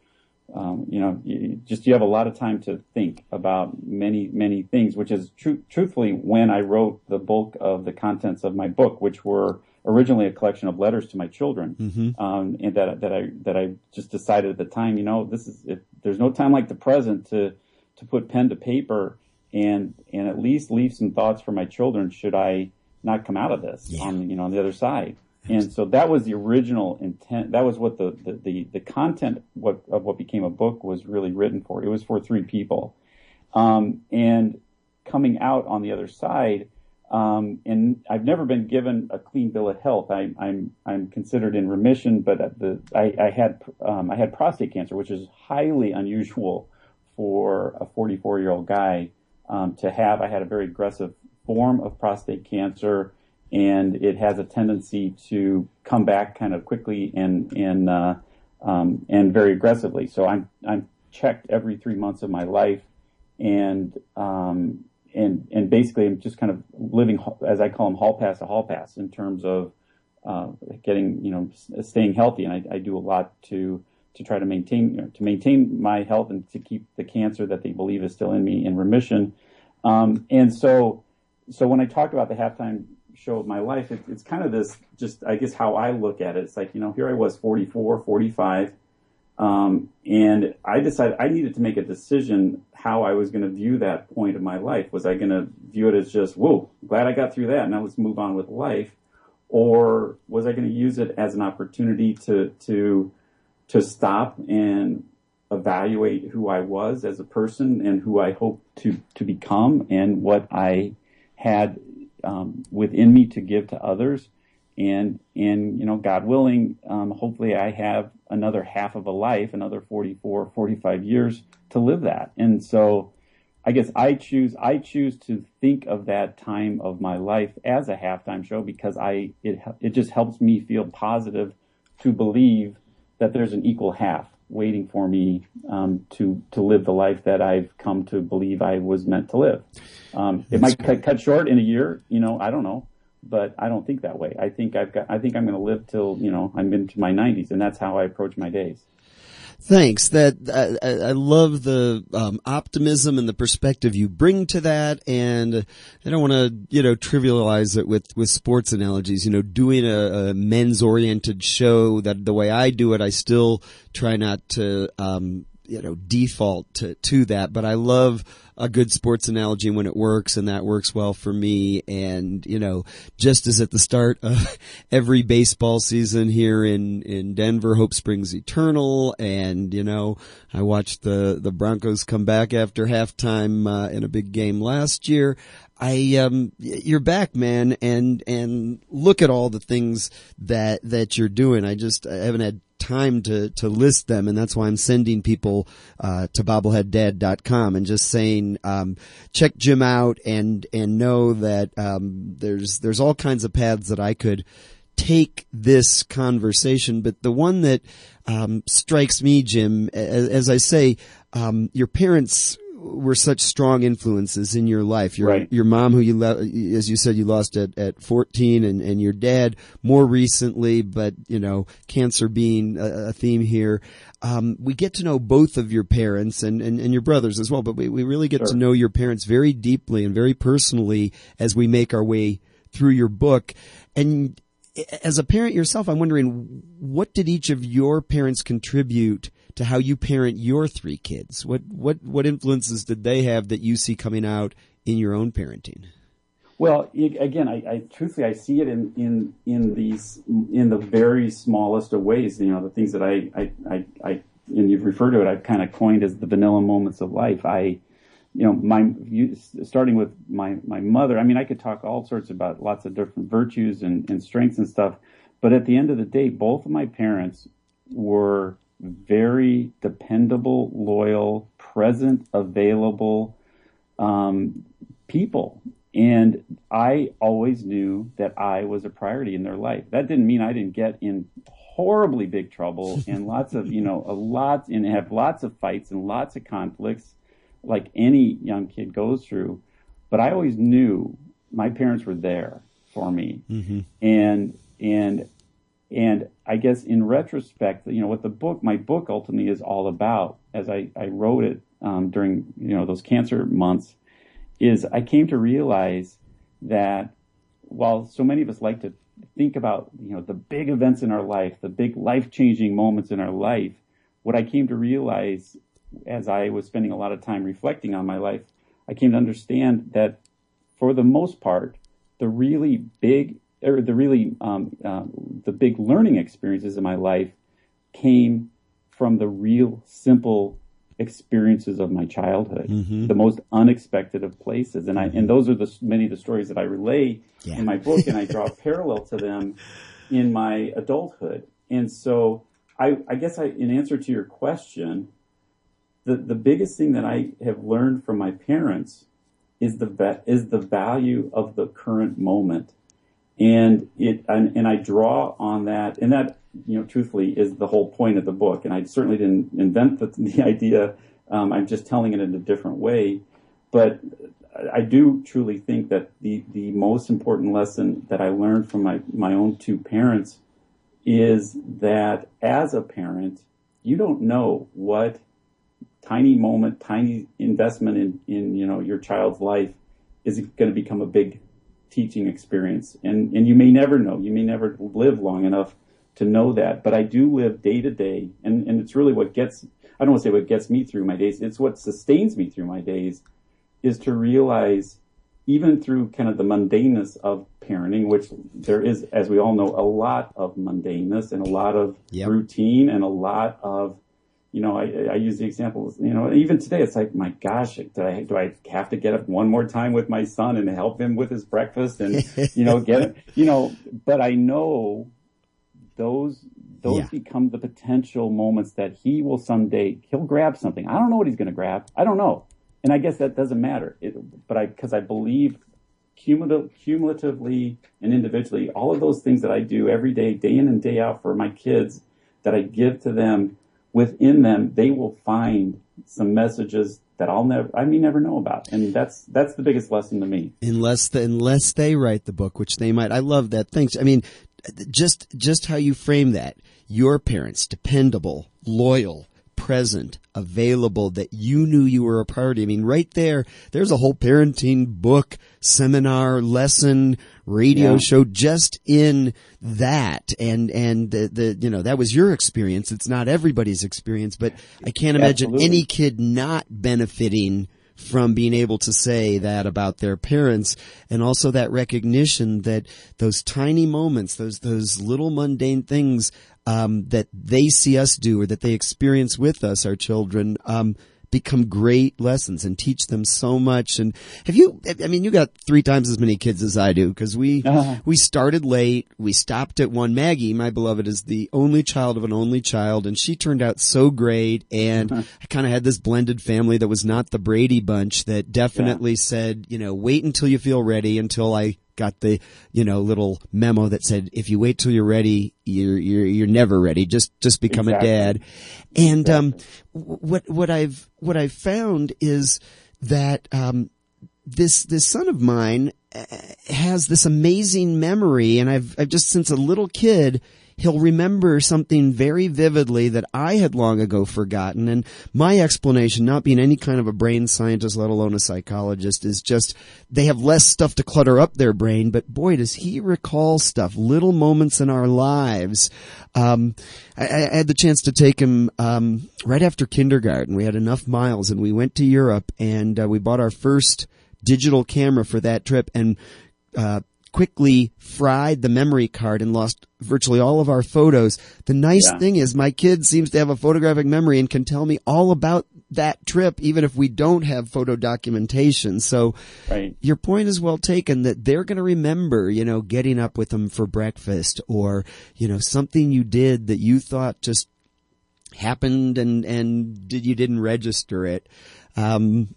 um, you know, you just you have a lot of time to think about many, many things, which is tr- truthfully when I wrote the bulk of the contents of my book, which were originally a collection of letters to my children, mm-hmm. um, and that that I that I just decided at the time, you know, this is if there's no time like the present to to put pen to paper and and at least leave some thoughts for my children should I not come out of this yeah. on you know on the other side. And so that was the original intent. That was what the, the, the, the content what, of what became a book was really written for. It was for three people. Um, and coming out on the other side, um, and I've never been given a clean bill of health. I, am I'm, I'm considered in remission, but the I, I had um, I had prostate cancer, which is highly unusual for a 44 year old guy um, to have. I had a very aggressive form of prostate cancer and it has a tendency to come back kind of quickly and and uh, um, and very aggressively. So I'm I'm checked every three months of my life, and um, and and basically I'm just kind of living as I call them hall pass to hall pass in terms of uh, getting you know staying healthy, and I, I, do a lot to to try to maintain you know, to maintain my health and to keep the cancer that they believe is still in me in remission. Um, and so so when I talked about the halftime show of my life, it, it's kind of this just, I guess, how I look at it. It's like, you know, here I was 44, 45, um, and I decided I needed to make a decision how I was going to view that point of my life. Was I going to view it as just, whoa, glad I got through that, now let's move on with life? Or was I going to use it as an opportunity to, to, to stop and evaluate who I was as a person and who I hope to, to become and what I had um, within me to give to others. And, and, you know, God willing, um, hopefully I have another half of a life, another 44, 45 years to live that. And so I guess I choose, I choose to think of that time of my life as a halftime show because I, it, it just helps me feel positive to believe that there's an equal half waiting for me um, to to live the life that I've come to believe I was meant to live. Um, it might cut, cut short in a year, you know, I don't know, but I don't think that way. I think I've got, I think I'm going to live till you know I'm into my 90s, and that's how I approach my days. Thanks. That I, I love the um, optimism and the perspective you bring to that, and I don't want to you know trivialize it with with sports analogies. You know, doing a, a men's oriented show that the way I do it, I still try not to um, you know default to to that, but I love a good sports analogy when it works and that works well for me. And, you know, just as at the start of every baseball season here in, in Denver, hope springs eternal. And, you know, I watched the, the Broncos come back after halftime, uh, in a big game last year. I um you're back man and and look at all the things that that you're doing. I just I haven't had time to, to list them, and that's why I'm sending people uh, to bobbleheaddad.com and just saying, um, check Jim out and and know that um, there's there's all kinds of paths that I could take this conversation, but the one that um, strikes me, Jim, as, as I say, um, your parents were such strong influences in your life. Your right. your mom, who you lo- as you said, you lost at at 14, and and your dad more recently, but you know, cancer being a, a theme here. Um, we get to know both of your parents and, and, and your brothers as well, but we, we really get sure. to know your parents very deeply and very personally as we make our way through your book. And as a parent yourself, I'm wondering what did each of your parents contribute to how you parent your three kids? What what what influences did they have that you see coming out in your own parenting? Well, again, I, I, truthfully I see it in, in in these in the very smallest of ways. You know, the things that I I, I, I and you've referred to it. I've kind of coined as the vanilla moments of life. I, you know, my you, starting with my my mother. I mean, I could talk all sorts about lots of different virtues and, and strengths and stuff. But at the end of the day, both of my parents were very dependable, loyal, present, available um, people. And I always knew that I was a priority in their life. That didn't mean I didn't get in horribly big trouble and lots of, you know, a lot and have lots of fights and lots of conflicts like any young kid goes through. But I always knew my parents were there for me. Mm-hmm. And, and, and I guess in retrospect, you know, what the book, my book ultimately is all about as I, I wrote it um, during, you know, those cancer months is I came to realize that while so many of us like to think about you know the big events in our life, the big life changing moments in our life, what I came to realize as I was spending a lot of time reflecting on my life, I came to understand that for the most part, the really big or the really um, uh, the big learning experiences in my life came from the real simple experiences of my childhood, mm-hmm. the most unexpected of places, and I and those are the many of the stories that I relay yeah. in my book, and I draw a parallel to them in my adulthood. And so, I, I guess I, in answer to your question, the the biggest thing that I have learned from my parents is the is the value of the current moment, and it and, and I draw on that, and that you know, truthfully, is the whole point of the book. And I certainly didn't invent the, the idea. Um, I'm just telling it in a different way. But I do truly think that the, the most important lesson that I learned from my, my own two parents is that as a parent, you don't know what tiny moment, tiny investment in, in you know your child's life is going to become a big teaching experience. And and you may never know. You may never live long enough to know that. But I do live day to day, and and it's really what gets I don't want to say what gets me through my days. It's what sustains me through my days, is to realize even through kind of the mundaneness of parenting, which there is, as we all know, a lot of mundaneness and a lot of yep. routine and a lot of, you know, I, I use the example, you know, even today it's like, my gosh, do I, do I have to get up one more time with my son and help him with his breakfast and, you know, get it, you know, but I know those those yeah. become the potential moments that he will someday he'll grab something. I don't know what he's going to grab. I don't know, and I guess that doesn't matter. It, but I because I believe cumulative, cumulatively and individually, all of those things that I do every day, day in and day out for my kids, that I give to them, within them, they will find some messages that I'll never, I may never know about, and that's that's the biggest lesson to me. Unless the, unless they write the book, which they might, I love that. Thanks. I mean, just just how you frame that. Your parents, dependable, loyal, present, available, that you knew you were a priority. I mean, right there, there's a whole parenting book, seminar, lesson, radio yeah. show just in that. And, and the, the, you know, that was your experience. It's not everybody's experience, but I can't imagine Absolutely. any kid not benefiting from being able to say that about their parents and also that recognition that those tiny moments, those, those little mundane things, um, that they see us do or that they experience with us, our children, um, become great lessons and teach them so much. And have you, I mean, you got three times as many kids as I do because we, uh-huh. we started late. We stopped at one. Maggie, my beloved, is the only child of an only child and she turned out so great. And uh-huh. I kind of had this blended family that was not the Brady bunch that definitely yeah. said, you know, wait until you feel ready until I got the you know little memo that said if you wait till you're ready you're you're you're never ready just just become exactly. a dad and exactly. um what what I've what I've found is that um this this son of mine uh, has this amazing memory and I've I've just since a little kid he'll remember something very vividly that I had long ago forgotten. And my explanation, not being any kind of a brain scientist, let alone a psychologist, is just they have less stuff to clutter up their brain. But boy, does he recall stuff, little moments in our lives. Um, I, I, had the chance to take him um, right after kindergarten. We had enough miles, and we went to Europe, and uh, we bought our first digital camera for that trip and uh, quickly fried the memory card and lost virtually all of our photos. The nice Yeah. thing is my kid seems to have a photographic memory and can tell me all about that trip even if we don't have photo documentation. So Right. your point is well taken that they're going to remember, you know, getting up with them for breakfast or, you know, something you did that you thought just happened and, and did, you didn't register it. Um,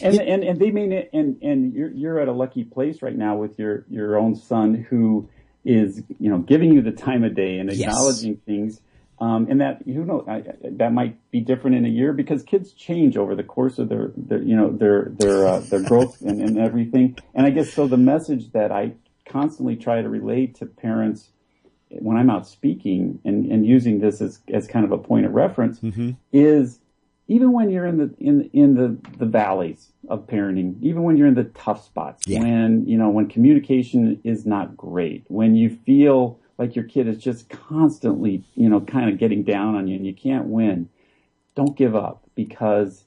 And, and and they mean it, and and you're you're at a lucky place right now with your your own son who is you know giving you the time of day and Yes. acknowledging things. Um, and that you know I, that might be different in a year because kids change over the course of their, their you know their their uh, their growth and, and everything. And I guess so the message that I constantly try to relate to parents when I'm out speaking and, and using this as, as kind of a point of reference is even when you're in the in in the the valleys of parenting, even when you're in the tough spots, Yeah. when you know when communication is not great, when you feel like your kid is just constantly you know kind of getting down on you and you can't win, don't give up because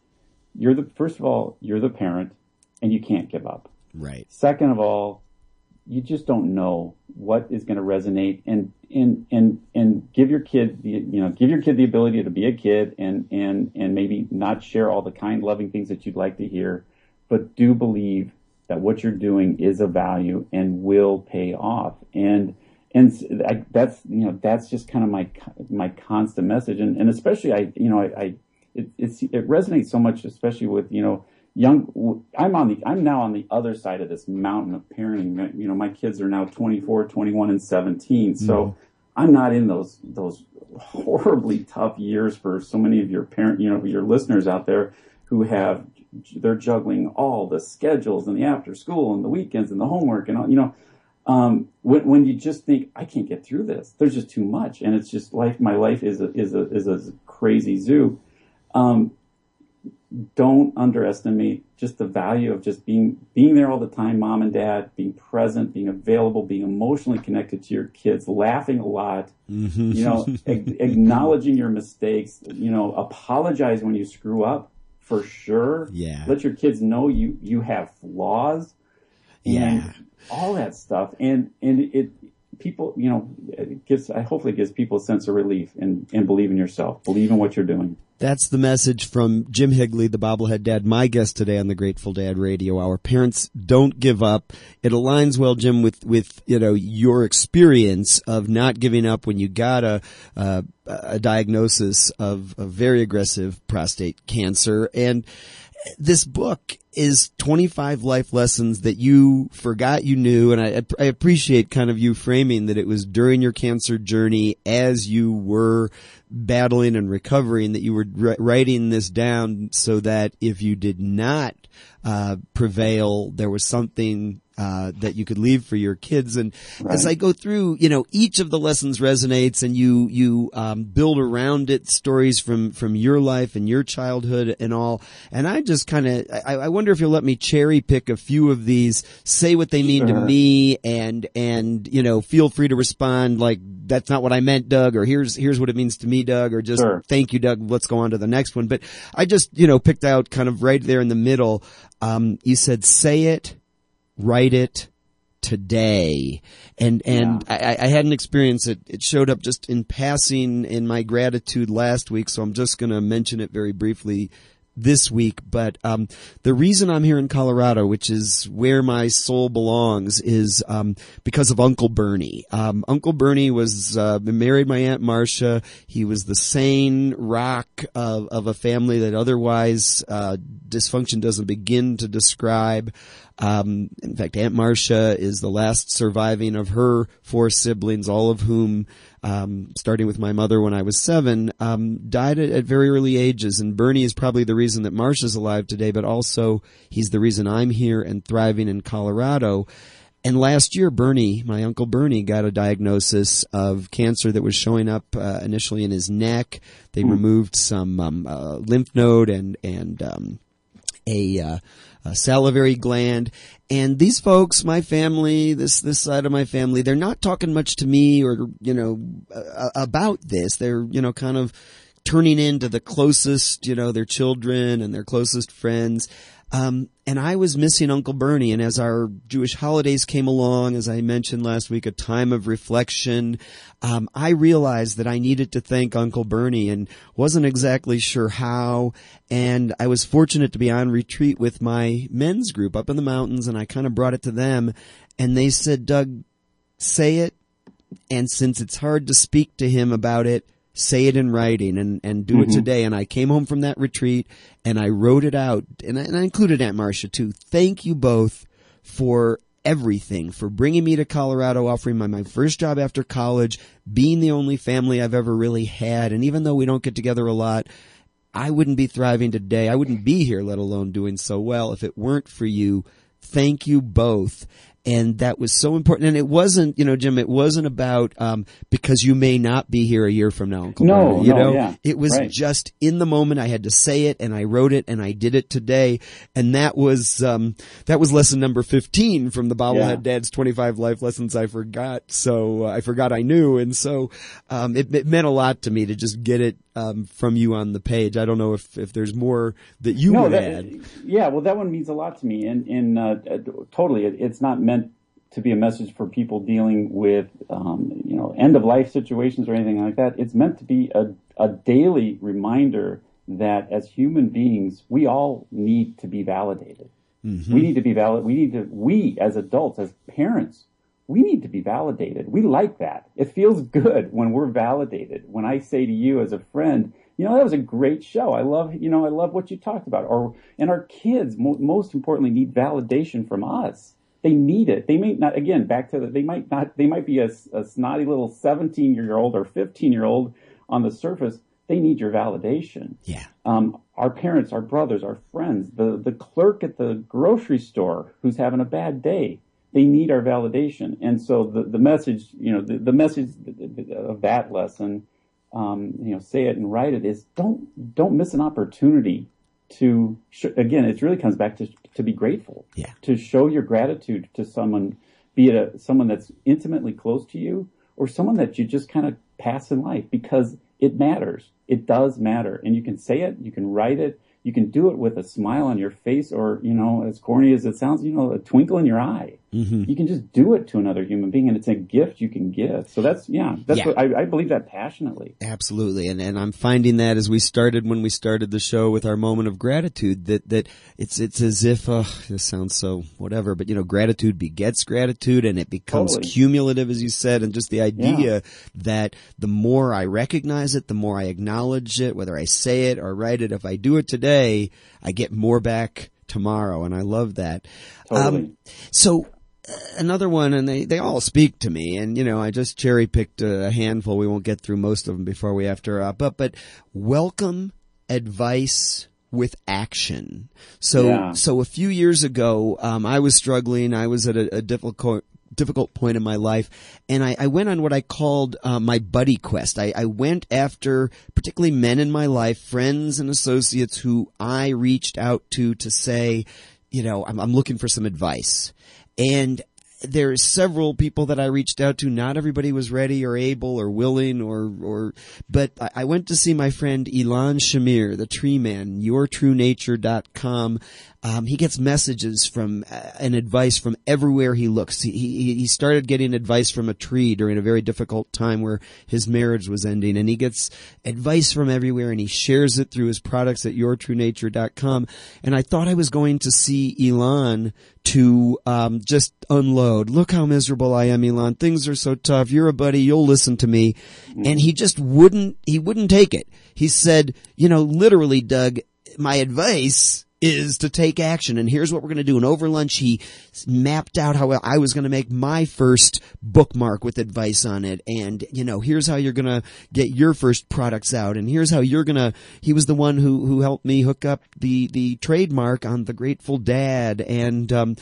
you're the first of all you're the parent and you can't give up. right. Second of all, you just don't know what is going to resonate and and and and give your kid the you know give your kid the ability to be a kid and and and maybe not share all the kind loving things that you'd like to hear but do believe that what you're doing is of value and will pay off. And and I, that's you know that's just kind of my my constant message. And and especially I you know I, I it it resonates so much especially with you know young i'm on the i'm now on the other side of this mountain of parenting you know my kids are now 24 21 and 17 so i'm not in those those horribly tough years for so many of your parent you know your listeners out there who have they're juggling all the schedules and the after school and the weekends and the homework and all you know um, when, when you just think I can't get through this, there's just too much, and it's just life. My life is a, is a is a crazy zoo. Um, don't underestimate just the value of just being being there all the time, mom and dad, being present, being available, being emotionally connected to your kids, laughing a lot, mm-hmm. you know, ag- acknowledging your mistakes, you know, apologize when you screw up for sure. Yeah. Let your kids know you you have flaws Yeah. and all that stuff. And and it people, you know, it gives hopefully gives people a sense of relief and and believe in yourself, believe in what you're doing. That's the message from Jim Higley, the bobblehead dad, my guest today on the Grateful Dad Radio Hour. Parents don't give up. It aligns well, Jim, with, with, you know, your experience of not giving up when you got a, a diagnosis of, of very aggressive prostate cancer. And this book is 25 life lessons that you forgot you knew. And I, I appreciate kind of you framing that it was during your cancer journey as you were battling and recovering that you were writing this down so that if you did not uh, prevail, there was something uh, that you could leave for your kids. And as I go through, you know, each of the lessons resonates, and you you um, build around it stories from from your life and your childhood and all. And I just kind of I, I wonder if you'll let me cherry pick a few of these, say what they mean to me, and and you know, feel free to respond like that's not what I meant, Doug, or here's here's what it means to me, Doug, or just Sure. thank you, Doug. Let's go on to the next one. But I just you know picked out kind of right there in the middle. Um, you said say it write it today. And, and I, I had an experience that it showed up just in passing in my gratitude last week. So I'm just going to mention it very briefly this week. But, um, the reason I'm here in Colorado, which is where my soul belongs, is, um, because of Uncle Bernie. Um, Uncle Bernie was, uh, married my Aunt Marcia. He was the sane rock of, of a family that otherwise, uh, dysfunction doesn't begin to describe. Um, in fact, Aunt Marcia is the last surviving of her four siblings, all of whom, um, starting with my mother when I was seven, um, died at, at very early ages. And Bernie is probably the reason that Marcia's alive today, but also he's the reason I'm here and thriving in Colorado. And last year, Bernie, my uncle Bernie, got a diagnosis of cancer that was showing up uh, initially in his neck. They removed some um, uh, lymph node and and um, a, uh, a salivary gland. And these folks, my family, this this side of my family, they're not talking much to me or you know uh, about this. They're you know kind of turning into the closest, you know, their children and their closest friends. Um, and I was missing Uncle Bernie. And as our Jewish holidays came along, as I mentioned last week, a time of reflection, um, I realized that I needed to thank Uncle Bernie and wasn't exactly sure how. And I was fortunate to be on retreat with my men's group up in the mountains, and I kind of brought it to them. And they said, Doug, say it. And since it's hard to speak to him about it, say it in writing and, and do Mm-hmm. it today. And I came home from that retreat and I wrote it out and I, and I included Aunt Marcia too. Thank you both for everything, for bringing me to Colorado, offering my, my first job after college, being the only family I've ever really had. And even though we don't get together a lot, I wouldn't be thriving today. I wouldn't be here, let alone doing so well if it weren't for you. Thank you both. And that was so important. And it wasn't, you know, Jim, it wasn't about, um, because you may not be here a year from now, Uncle No, you no, know, yeah, it was right. just in the moment. I had to say it and I wrote it and I did it today. And that was, um, that was lesson number 15 from the Bobblehead Yeah. Dad's 25 life lessons I forgot. So uh, I forgot I knew. And so, um, it, it meant a lot to me to just get it, um, from you on the page. I don't know if, if there's more that you no, would that, add. yeah, well, that one means a lot to me, and and uh, totally, it, it's not meant to be a message for people dealing with um, you know end of life situations or anything like that. It's meant to be a a daily reminder that as human beings, we all need to be validated. We need to be valid. We need to. We as adults, as parents, we need to be validated. We like that. It feels good when we're validated. When I say to you as a friend, you know, that was a great show. I love, you know, I love what you talked about. Or, and our kids, mo- most importantly, need validation from us. They need it. They may not, again, back to the, they might not, they might be a, a snotty little 17 year old or 15 year old on the surface. They need your validation Yeah. um, our parents, our brothers, our friends, the, the clerk at the grocery store who's having a bad day. They need our validation. And so the, the message, you know, the, the message of that lesson, um, you know, say it and write it is don't, don't miss an opportunity to, sh- again, it really comes back to, to be grateful. Yeah. To show your gratitude to someone, be it a, someone that's intimately close to you or someone that you just kind of pass in life because it matters. It does matter. And you can say it, you can write it, you can do it with a smile on your face or, you know, as corny as it sounds, you know, a twinkle in your eye. You can just do it to another human being and it's a gift you can give. So that's, yeah, that's Yeah. what I, I believe that passionately. Absolutely. And, and I'm finding that as we started, when we started the show with our moment of gratitude, that, that it's, it's as if, uh, this sounds so whatever, but you know, gratitude begets gratitude and it becomes Totally. cumulative, as you said, and just the idea that the more I recognize it, the more I acknowledge it, whether I say it or write it, if I do it today, I get more back tomorrow. And I love that. Totally. so uh, another one, and they, they all speak to me, and you know, I just cherry picked a handful. We won't get through most of them before we have to wrap up, but welcome advice with action. So, Yeah. so a few years ago, um, I was struggling. I was at a, a difficult, difficult point in my life, and I, I went on what I called uh, my buddy quest. I, I went after particularly men in my life, friends and associates who I reached out to to say, you know, I'm, I'm looking for some advice. And there's several people that I reached out to. Not everybody was ready or able or willing or, or, but I, went to see my friend Elon Shamir, the tree man, yourtruenature.com. Um, he gets messages from uh, and advice from everywhere he looks. He, he he started getting advice from a tree during a very difficult time where his marriage was ending, and he gets advice from everywhere, and he shares it through his products at yourtruenature.com. And I thought I was going to see Elon to um, just unload. Look how miserable I am, Elon. Things are so tough. You're a buddy. You'll listen to me. And he just wouldn't. He wouldn't take it. He said, you know, literally, Doug, my advice is to take action. And here's what we're going to do. And over lunch, he mapped out how I was going to make my first bookmark with advice on it. And, you know, here's how you're going to get your first products out. And here's how you're going to, he was the one who, who helped me hook up the, the trademark on the Grateful Dad. And, um,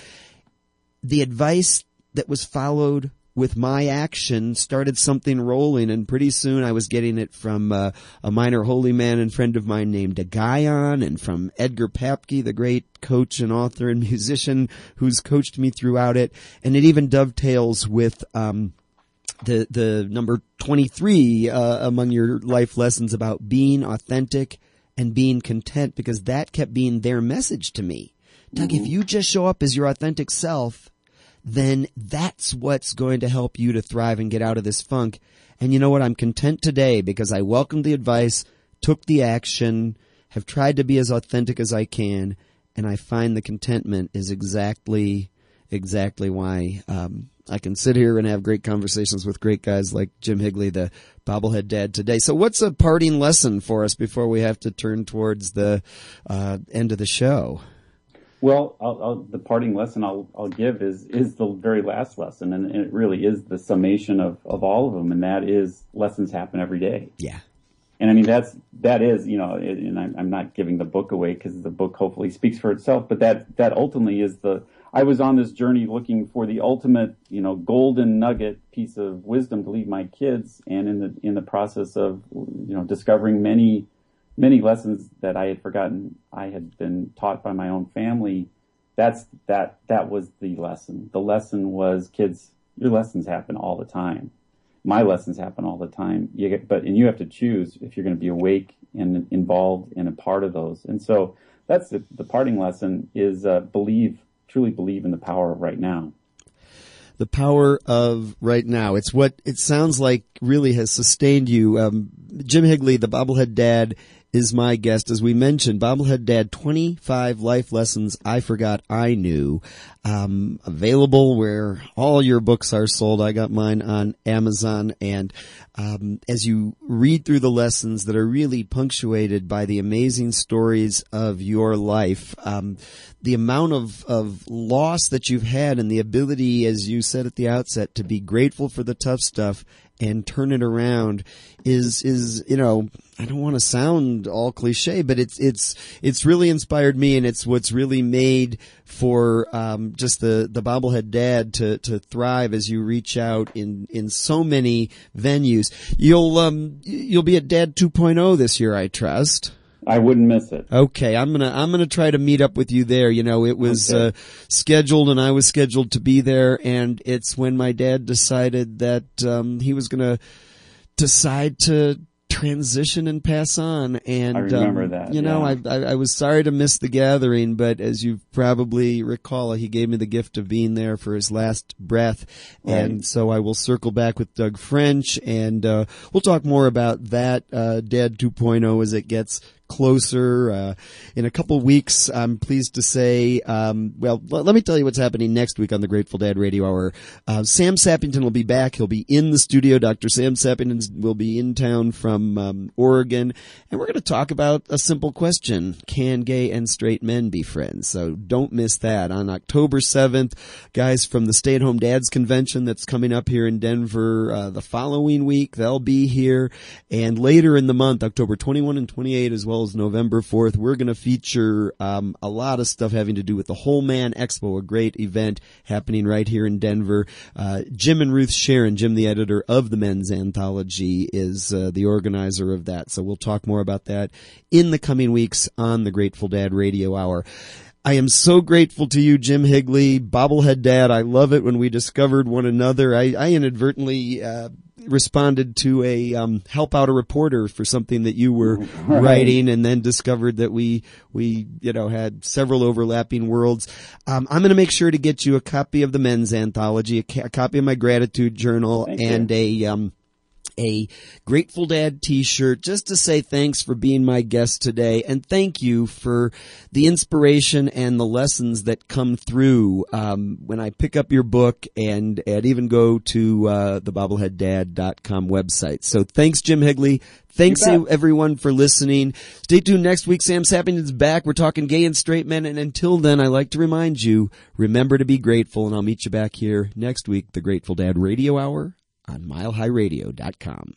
the advice that was followed with my action started something rolling and pretty soon I was getting it from uh, a minor holy man and friend of mine named Agayon and from Edgar Papke, the great coach and author and musician who's coached me throughout it. And it even dovetails with, um, the the number 23 uh, among your life lessons about being authentic and being content because that kept being their message to me. Doug, if you just show up as your authentic self, then that's what's going to help you to thrive and get out of this funk. And you know what? I'm content today because I welcomed the advice, took the action, have tried to be as authentic as I can, and I find the contentment is exactly, exactly why um, I can sit here and have great conversations with great guys like Jim Higley, the bobblehead dad today. So, what's a parting lesson for us before we have to turn towards the uh, end of the show? Well, I'll, I'll, the parting lesson I'll, I'll, give is is the very last lesson, and, it really is the summation of, of all of them, and that is lessons happen every day. Yeah. And I mean that's that is you know, and I'm, I'm not giving the book away because the book hopefully speaks for itself, but that that ultimately is the I was on this journey looking for the ultimate, you know, golden nugget piece of wisdom to leave my kids, and in the in the process of, you know, discovering many, many lessons that I had forgotten I had been taught by my own family. That's that that was the lesson. The lesson was, kids, your lessons happen all the time. My lessons happen all the time. You get, but and you have to choose if you're going to be awake and involved in a part of those. And so that's the, the parting lesson is uh, believe truly believe in the power of right now. The power of right now. It's what it sounds like really has sustained you. Um, Jim Higley, the bobblehead dad, is my guest. As we mentioned, Bobblehead Dad, 25 life lessons I forgot I knew. Um, available where all your books are sold. I got mine on Amazon. And um, as you read through the lessons that are really punctuated by the amazing stories of your life, um, the amount of, of loss that you've had and the ability, as you said at the outset, to be grateful for the tough stuff and turn it around is is you know I don't want to sound all cliche, but it's it's it's really inspired me, and it's what's really made for um, just the the bobblehead dad to to thrive as you reach out in in so many venues. You'll um you'll be at Dad 2.0 this year, I trust. I wouldn't miss it. Okay, I'm gonna I'm gonna try to meet up with you there. You know, it was okay. uh, scheduled, and I was scheduled to be there, and it's when my dad decided that um, he was gonna decide to transition and pass on. And I remember um, that. You know, yeah. I, I, I was sorry to miss the gathering, but as you probably recall, he gave me the gift of being there for his last breath, right. and so I will circle back with Doug French, and uh, we'll talk more about that uh, Dad 2.0 as it gets closer. Uh, in a couple weeks, I'm pleased to say, um, well, l- let me tell you what's happening next week on the Grateful Dad Radio Hour. Uh, Sam Sappington will be back. He'll be in the studio. Dr. Sam Sappington will be in town from um, Oregon. And we're going to talk about a simple question. Can gay and straight men be friends? So don't miss that. On October 7th, guys from the Stay at Home Dads Convention that's coming up here in Denver uh, the following week, they'll be here. And later in the month, October 21 and 28 as well November 4th. We're going to feature um, a lot of stuff having to do with the Whole Man Expo, a great event happening right here in Denver. Uh, Jim and Ruth Sharon, Jim, the editor of the Men's Anthology, is uh, the organizer of that. So we'll talk more about that in the coming weeks on the Grateful Dad Radio Hour. I am so grateful to you, Jim Higley, bobblehead dad. I love it when we discovered one another. I, I inadvertently uh, responded to a um, help out a reporter for something that you were right. writing, and then discovered that we we you know had several overlapping worlds. Um, I'm going to make sure to get you a copy of the men's anthology, a, ca- a copy of my gratitude journal, Thank and you. a um, a Grateful Dad t-shirt just to say thanks for being my guest today and thank you for the inspiration and the lessons that come through um, when I pick up your book and, and even go to uh, the bobbleheaddad.com website. So thanks, Jim Higley. Thanks everyone for listening. Stay tuned next week. Sam Sappington's back. We're talking gay and straight men. And until then, I like to remind you, remember to be grateful and I'll meet you back here next week, the Grateful Dad Radio Hour on milehighradio.com.